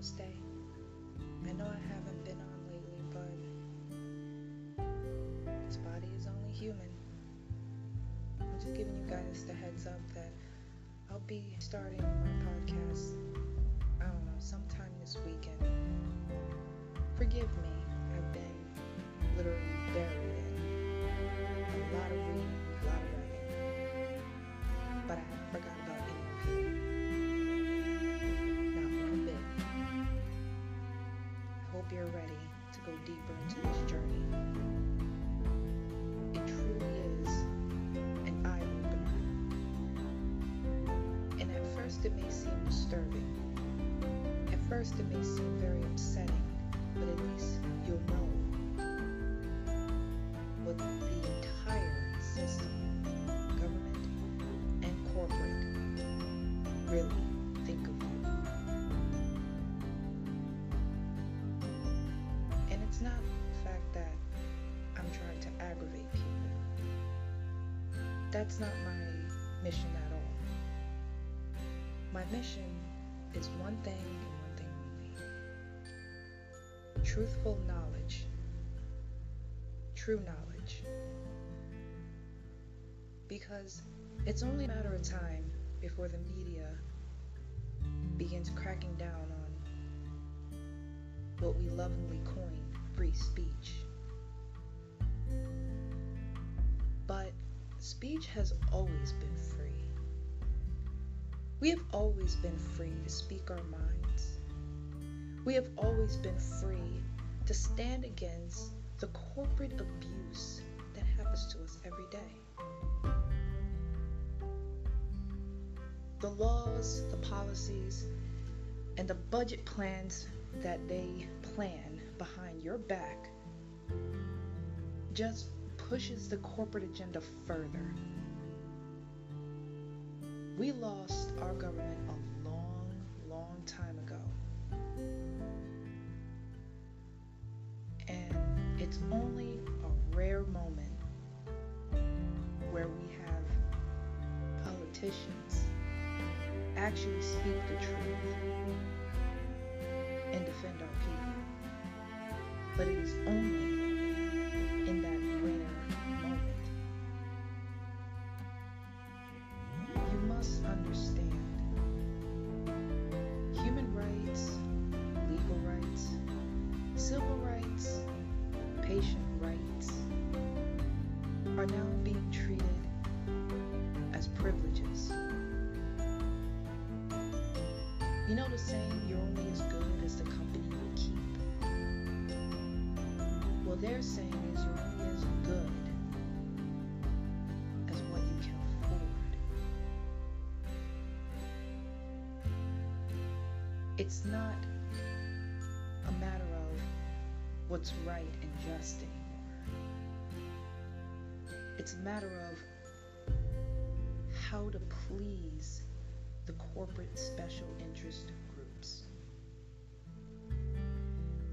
Namaste. I know I haven't been on lately, but this body is only human. I'm just giving you guys the heads up that I'll be starting my podcast, I don't know, sometime this weekend. Forgive me, I've been literally buried in a lot of reading, a lot of writing, but I forgot about any of you. Hope you're ready to go deeper into this journey. It truly is an eye opener. And at first, it may seem disturbing. At first, it may seem very upsetting, but at least you'll know what the entire system, government and corporate, really it's not the fact that I'm trying to aggravate people. That's not my mission at all. My mission is one thing and one thing only truthful knowledge, true knowledge. Because it's only a matter of time before the media begins cracking down on what we lovingly coin free speech. But speech has always been free. We have always been free to speak our minds. We have always been free to stand against the corporate abuse that happens to us every day. The laws, the policies, and the budget plans that they plan behind your back just pushes the corporate agenda further. We lost our government a long, long time ago. And it's only a rare moment where we have politicians actually speak the truth and defend our people. But it is only in that rare moment. You must understand human rights, legal rights, civil rights, patient rights are now being treated as privileges. You know the saying, you're only as good as the company Their saying is you're only as good as what you can afford. It's not a matter of what's right and just anymore. It's a matter of how to please the corporate special interest groups.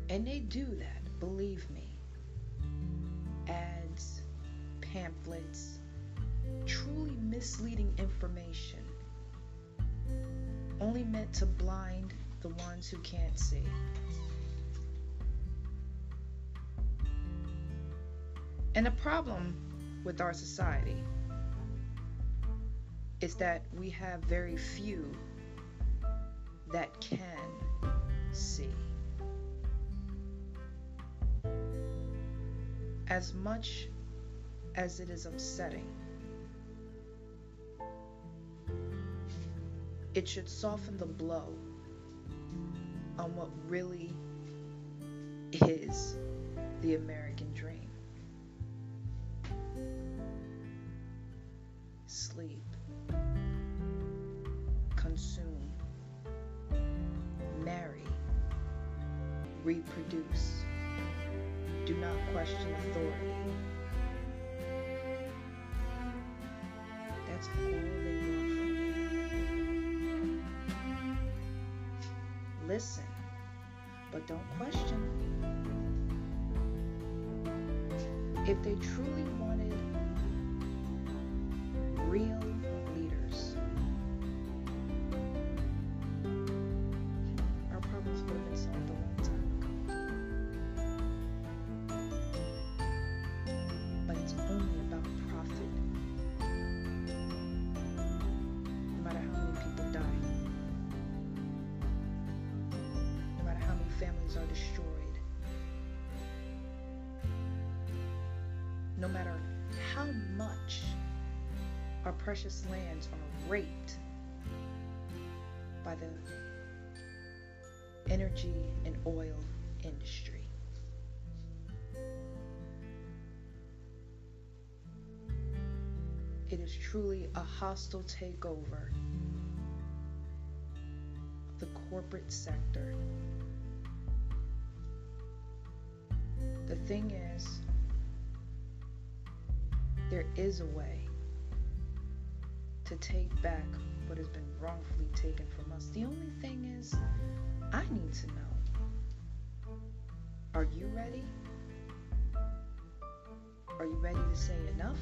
And they do that, believe me. Pamphlets, truly misleading information, only meant to blind the ones who can't see. And the problem with our society is that we have very few that can see. As much as it is upsetting, it should soften the blow on what really is the American dream. Sleep, consume, marry, reproduce. Do not question authority. Listen, but don't question. If they truly wanted real no matter how much our precious lands are raped by the energy and oil industry. It is truly a hostile takeover of the corporate sector. The thing is, there is a way to take back what has been wrongfully taken from us. The only thing is, I need to know are you ready? Are you ready to say enough?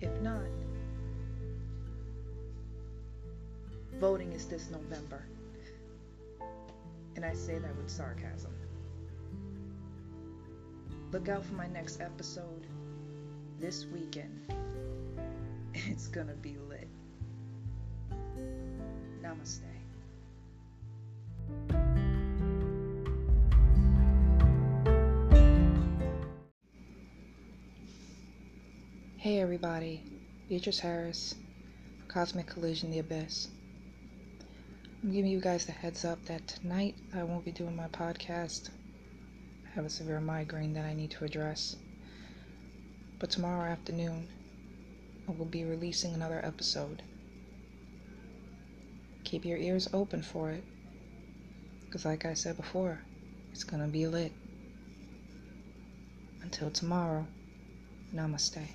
If not, voting is this November. And I say that with sarcasm. Look out for my next episode this weekend. It's gonna be lit. Namaste. Hey everybody, Beatrice Harris, Cosmic Collision The Abyss. I'm giving you guys the heads up that tonight I won't be doing my podcast. Have a severe migraine that I need to address. But tomorrow afternoon, I will be releasing another episode. Keep your ears open for it. Because, like I said before, it's gonna be lit. Until tomorrow, namaste.